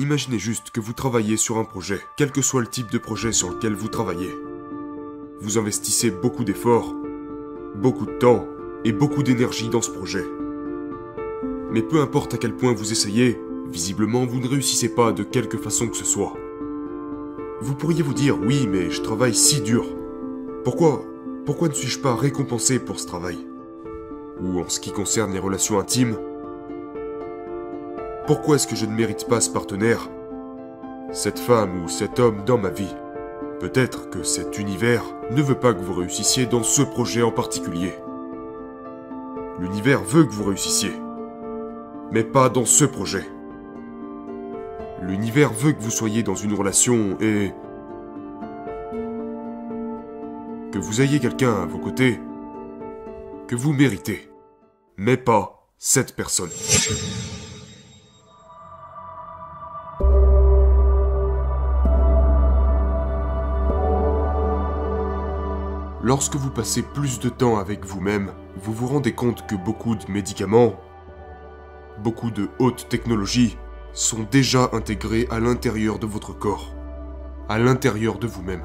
Imaginez juste que vous travaillez sur un projet, quel que soit le type de projet sur lequel vous travaillez. Vous investissez beaucoup d'efforts, beaucoup de temps et beaucoup d'énergie dans ce projet. Mais peu importe à quel point vous essayez, visiblement vous ne réussissez pas de quelque façon que ce soit. Vous pourriez vous dire oui, mais je travaille si dur. Pourquoi pourquoi ne suis-je pas récompensé pour ce travail? Ou en ce qui concerne les relations intimes, pourquoi est-ce que je ne mérite pas ce partenaire? Cette femme ou cet homme dans ma vie Peut-être que cet univers ne veut pas que vous réussissiez dans ce projet en particulier. L'univers veut que vous réussissiez, mais pas dans ce projet. L'univers veut que vous soyez dans une relation et... que vous ayez quelqu'un à vos côtés que vous méritez, mais pas cette personne. Lorsque vous passez plus de temps avec vous-même, vous vous rendez compte que beaucoup de médicaments, beaucoup de hautes technologies sont déjà intégrés à l'intérieur de votre corps, à l'intérieur de vous-même.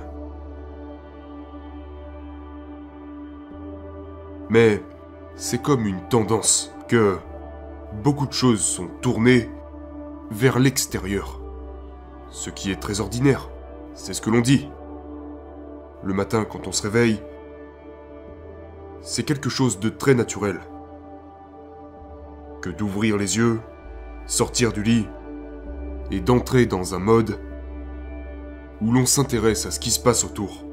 Mais c'est comme une tendance que beaucoup de choses sont tournées vers l'extérieur. Ce qui est très ordinaire, c'est ce que l'on dit le matin quand on se réveille, c'est quelque chose de très naturel. Que d'ouvrir les yeux, sortir du lit et d'entrer dans un mode où l'on s'intéresse à ce qui se passe autour.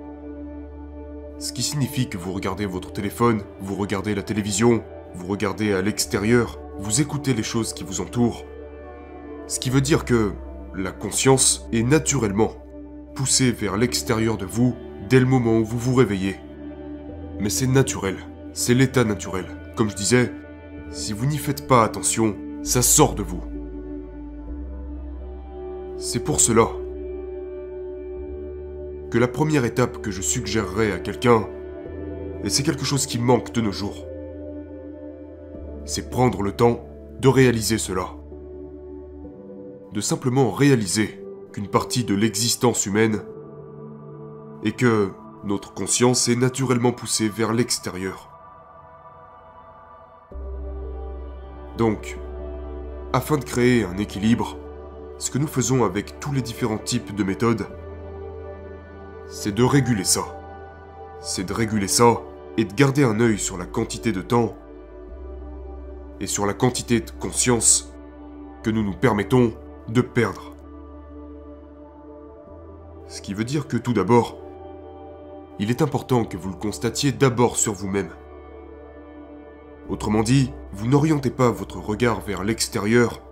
Ce qui signifie que vous regardez votre téléphone, vous regardez la télévision, vous regardez à l'extérieur, vous écoutez les choses qui vous entourent. Ce qui veut dire que la conscience est naturellement poussée vers l'extérieur de vous dès le moment où vous vous réveillez. Mais c'est naturel, c'est l'état naturel. Comme je disais, si vous n'y faites pas attention, ça sort de vous. C'est pour cela que la première étape que je suggérerais à quelqu'un, et c'est quelque chose qui manque de nos jours, c'est prendre le temps de réaliser cela. De simplement réaliser qu'une partie de l'existence humaine et que notre conscience est naturellement poussée vers l'extérieur. Donc, afin de créer un équilibre, ce que nous faisons avec tous les différents types de méthodes, c'est de réguler ça. C'est de réguler ça et de garder un œil sur la quantité de temps et sur la quantité de conscience que nous nous permettons de perdre. Ce qui veut dire que tout d'abord, il est important que vous le constatiez d'abord sur vous-même. Autrement dit, vous n'orientez pas votre regard vers l'extérieur,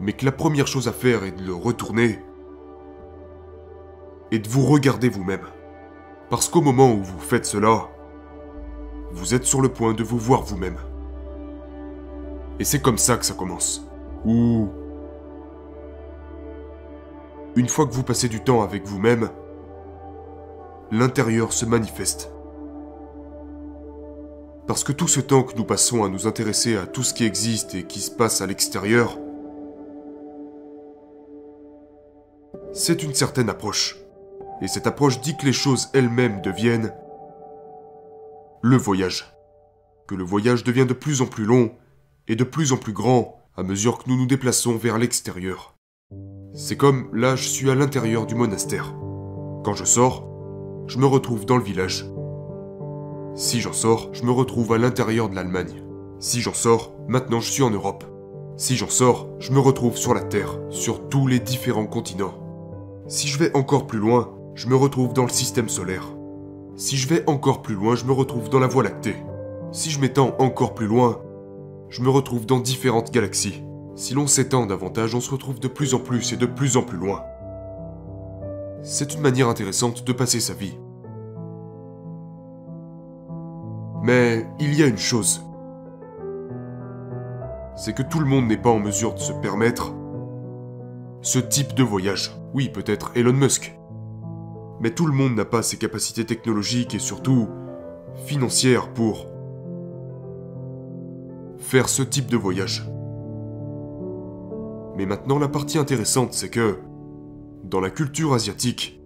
mais que la première chose à faire est de le retourner et de vous regarder vous-même. Parce qu'au moment où vous faites cela, vous êtes sur le point de vous voir vous-même. Et c'est comme ça que ça commence. Ou... Une fois que vous passez du temps avec vous-même, l'intérieur se manifeste. Parce que tout ce temps que nous passons à nous intéresser à tout ce qui existe et qui se passe à l'extérieur, c'est une certaine approche. Et cette approche dit que les choses elles-mêmes deviennent le voyage. Que le voyage devient de plus en plus long et de plus en plus grand à mesure que nous nous déplaçons vers l'extérieur. C'est comme là je suis à l'intérieur du monastère. Quand je sors, je me retrouve dans le village. Si j'en sors, je me retrouve à l'intérieur de l'Allemagne. Si j'en sors, maintenant je suis en Europe. Si j'en sors, je me retrouve sur la Terre, sur tous les différents continents. Si je vais encore plus loin, je me retrouve dans le système solaire. Si je vais encore plus loin, je me retrouve dans la Voie lactée. Si je m'étends encore plus loin, je me retrouve dans différentes galaxies. Si l'on s'étend davantage, on se retrouve de plus en plus et de plus en plus loin. C'est une manière intéressante de passer sa vie. Mais il y a une chose. C'est que tout le monde n'est pas en mesure de se permettre ce type de voyage. Oui, peut-être Elon Musk. Mais tout le monde n'a pas ses capacités technologiques et surtout financières pour faire ce type de voyage. Mais maintenant, la partie intéressante, c'est que, dans la culture asiatique,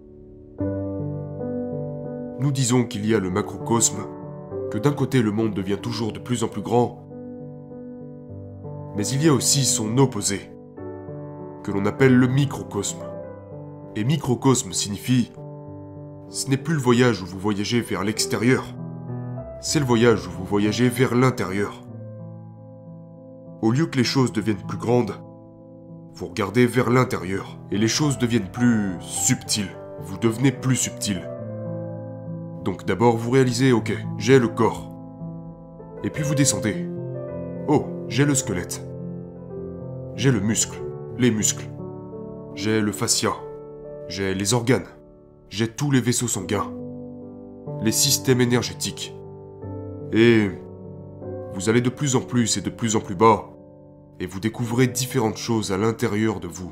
nous disons qu'il y a le macrocosme, que d'un côté le monde devient toujours de plus en plus grand, mais il y a aussi son opposé, que l'on appelle le microcosme. Et microcosme signifie ce n'est plus le voyage où vous voyagez vers l'extérieur, c'est le voyage où vous voyagez vers l'intérieur. Au lieu que les choses deviennent plus grandes, vous regardez vers l'intérieur et les choses deviennent plus subtiles. Vous devenez plus subtil. Donc d'abord vous réalisez, ok, j'ai le corps. Et puis vous descendez. Oh, j'ai le squelette. J'ai le muscle, les muscles. J'ai le fascia. J'ai les organes. J'ai tous les vaisseaux sanguins. Les systèmes énergétiques. Et vous allez de plus en plus et de plus en plus bas, et vous découvrez différentes choses à l'intérieur de vous.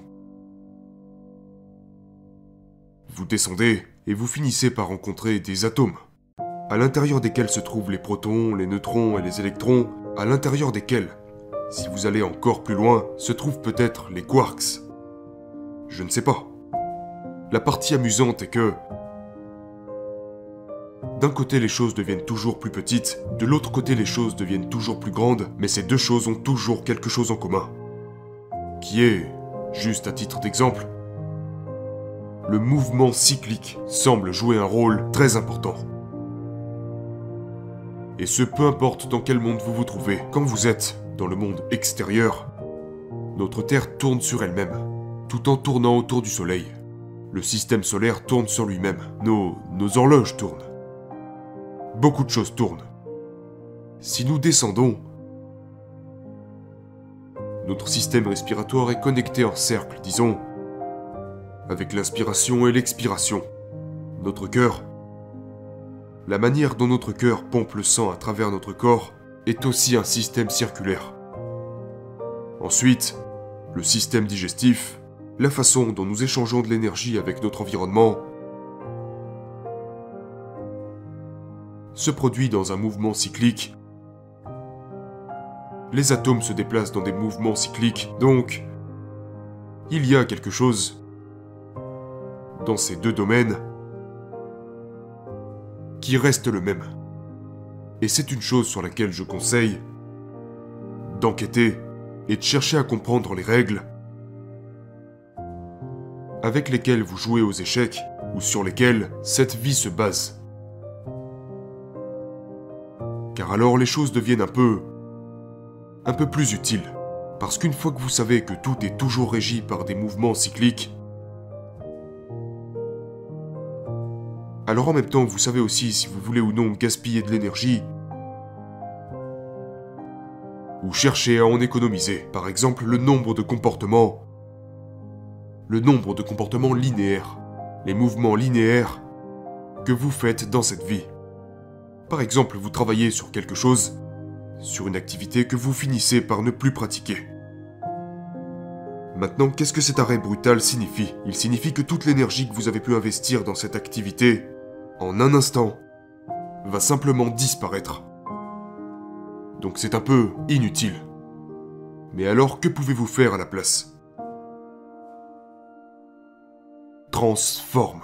Vous descendez et vous finissez par rencontrer des atomes, à l'intérieur desquels se trouvent les protons, les neutrons et les électrons, à l'intérieur desquels, si vous allez encore plus loin, se trouvent peut-être les quarks. Je ne sais pas. La partie amusante est que, d'un côté, les choses deviennent toujours plus petites, de l'autre côté, les choses deviennent toujours plus grandes, mais ces deux choses ont toujours quelque chose en commun. Qui est, juste à titre d'exemple, le mouvement cyclique semble jouer un rôle très important. Et ce peu importe dans quel monde vous vous trouvez, quand vous êtes dans le monde extérieur, notre Terre tourne sur elle-même, tout en tournant autour du Soleil. Le système solaire tourne sur lui-même, nos, nos horloges tournent beaucoup de choses tournent. Si nous descendons, notre système respiratoire est connecté en cercle, disons, avec l'inspiration et l'expiration. Notre cœur, la manière dont notre cœur pompe le sang à travers notre corps, est aussi un système circulaire. Ensuite, le système digestif, la façon dont nous échangeons de l'énergie avec notre environnement, se produit dans un mouvement cyclique. Les atomes se déplacent dans des mouvements cycliques, donc il y a quelque chose dans ces deux domaines qui reste le même. Et c'est une chose sur laquelle je conseille d'enquêter et de chercher à comprendre les règles avec lesquelles vous jouez aux échecs ou sur lesquelles cette vie se base alors les choses deviennent un peu... un peu plus utiles. Parce qu'une fois que vous savez que tout est toujours régi par des mouvements cycliques, alors en même temps vous savez aussi si vous voulez ou non gaspiller de l'énergie, ou chercher à en économiser, par exemple le nombre de comportements, le nombre de comportements linéaires, les mouvements linéaires que vous faites dans cette vie. Par exemple, vous travaillez sur quelque chose, sur une activité que vous finissez par ne plus pratiquer. Maintenant, qu'est-ce que cet arrêt brutal signifie? Il signifie que toute l'énergie que vous avez pu investir dans cette activité, en un instant, va simplement disparaître. Donc c'est un peu inutile. Mais alors, que pouvez-vous faire à la place? Transforme.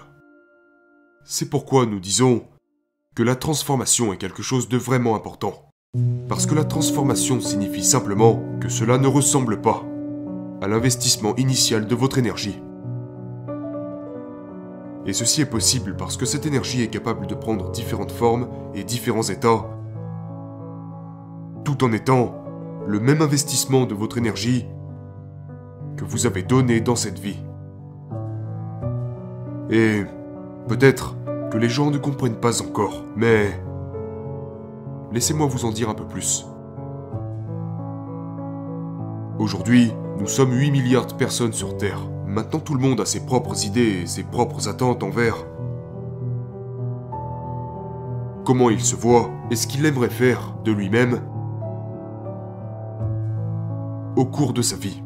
C'est pourquoi nous disons que la transformation est quelque chose de vraiment important. Parce que la transformation signifie simplement que cela ne ressemble pas à l'investissement initial de votre énergie. Et ceci est possible parce que cette énergie est capable de prendre différentes formes et différents états, tout en étant le même investissement de votre énergie que vous avez donné dans cette vie. Et peut-être que les gens ne comprennent pas encore, mais... Laissez-moi vous en dire un peu plus. Aujourd'hui, nous sommes 8 milliards de personnes sur Terre. Maintenant tout le monde a ses propres idées et ses propres attentes envers comment il se voit et ce qu'il aimerait faire de lui-même au cours de sa vie.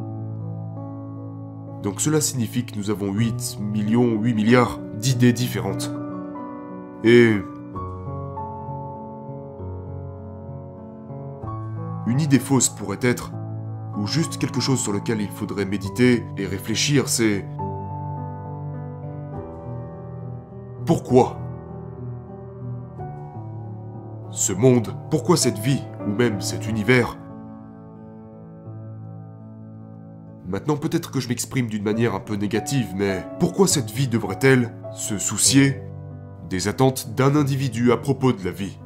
Donc cela signifie que nous avons 8 millions, 8 milliards d'idées différentes. Et... Une idée fausse pourrait être, ou juste quelque chose sur lequel il faudrait méditer et réfléchir, c'est... Pourquoi Ce monde, pourquoi cette vie, ou même cet univers Maintenant peut-être que je m'exprime d'une manière un peu négative, mais pourquoi cette vie devrait-elle se soucier des attentes d'un individu à propos de la vie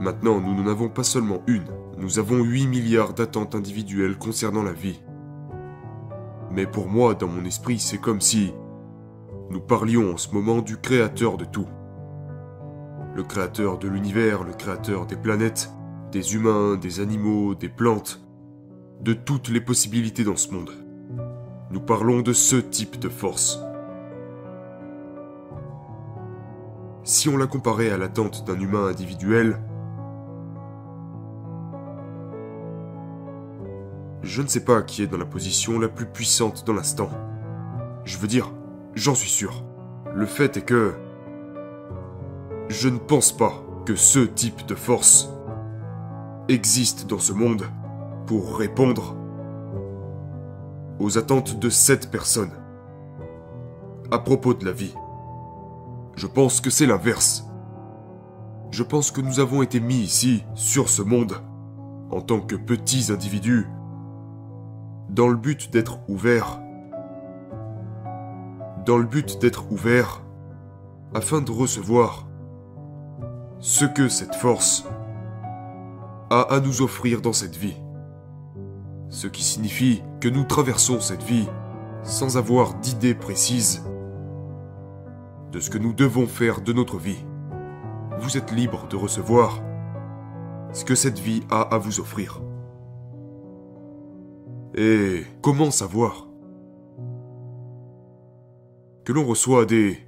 Maintenant, nous n'en avons pas seulement une, nous avons 8 milliards d'attentes individuelles concernant la vie. Mais pour moi, dans mon esprit, c'est comme si nous parlions en ce moment du créateur de tout. Le créateur de l'univers, le créateur des planètes, des humains, des animaux, des plantes, de toutes les possibilités dans ce monde. Nous parlons de ce type de force. Si on la comparait à l'attente d'un humain individuel, je ne sais pas qui est dans la position la plus puissante dans l'instant. Je veux dire, j'en suis sûr. Le fait est que... Je ne pense pas que ce type de force existe dans ce monde pour répondre aux attentes de cette personne à propos de la vie. Je pense que c'est l'inverse. Je pense que nous avons été mis ici, sur ce monde, en tant que petits individus, dans le but d'être ouverts. Dans le but d'être ouverts, afin de recevoir ce que cette force a à nous offrir dans cette vie ce qui signifie que nous traversons cette vie sans avoir d'idée précise de ce que nous devons faire de notre vie. Vous êtes libre de recevoir ce que cette vie a à vous offrir. Et comment savoir que l'on reçoit des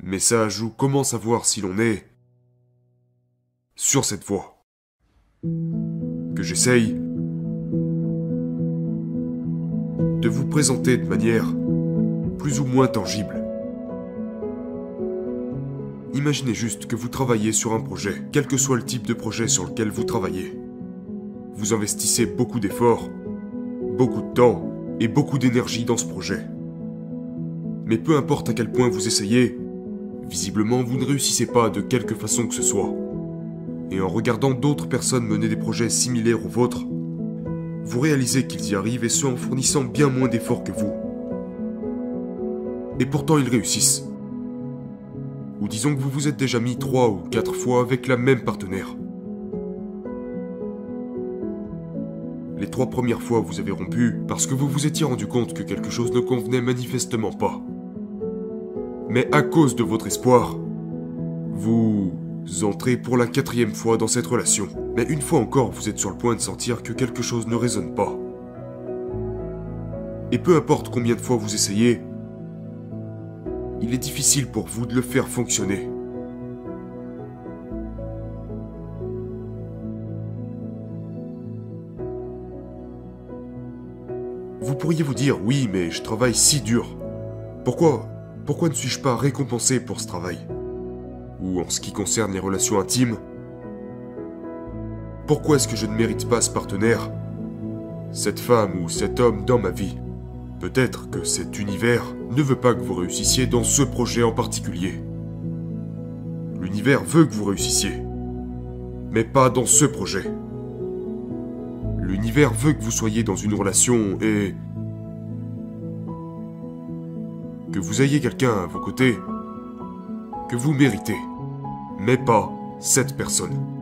messages ou comment savoir si l'on est sur cette voie que j'essaye de vous présenter de manière plus ou moins tangible? Imaginez juste que vous travaillez sur un projet, quel que soit le type de projet sur lequel vous travaillez. Vous investissez beaucoup d'efforts, beaucoup de temps et beaucoup d'énergie dans ce projet. Mais peu importe à quel point vous essayez, visiblement vous ne réussissez pas de quelque façon que ce soit. Et en regardant d'autres personnes mener des projets similaires aux vôtres, vous réalisez qu'ils y arrivent et ce en fournissant bien moins d'efforts que vous. Et pourtant ils réussissent. Ou disons que vous vous êtes déjà mis trois ou quatre fois avec la même partenaire. Les trois premières fois vous avez rompu parce que vous vous étiez rendu compte que quelque chose ne convenait manifestement pas. Mais à cause de votre espoir, vous entrez pour la quatrième fois dans cette relation. Mais une fois encore, vous êtes sur le point de sentir que quelque chose ne résonne pas. Et peu importe combien de fois vous essayez, il est difficile pour vous de le faire fonctionner. Vous pourriez vous dire, oui, mais je travaille si dur. Pourquoi Pourquoi ne suis-je pas récompensé pour ce travail? Ou en ce qui concerne les relations intimes, pourquoi est-ce que je ne mérite pas ce partenaire, cette femme ou cet homme dans ma vie Peut-être que cet univers ne veut pas que vous réussissiez dans ce projet en particulier. L'univers veut que vous réussissiez, mais pas dans ce projet. L'univers veut que vous soyez dans une relation et... que vous ayez quelqu'un à vos côtés que vous méritez, mais pas cette personne.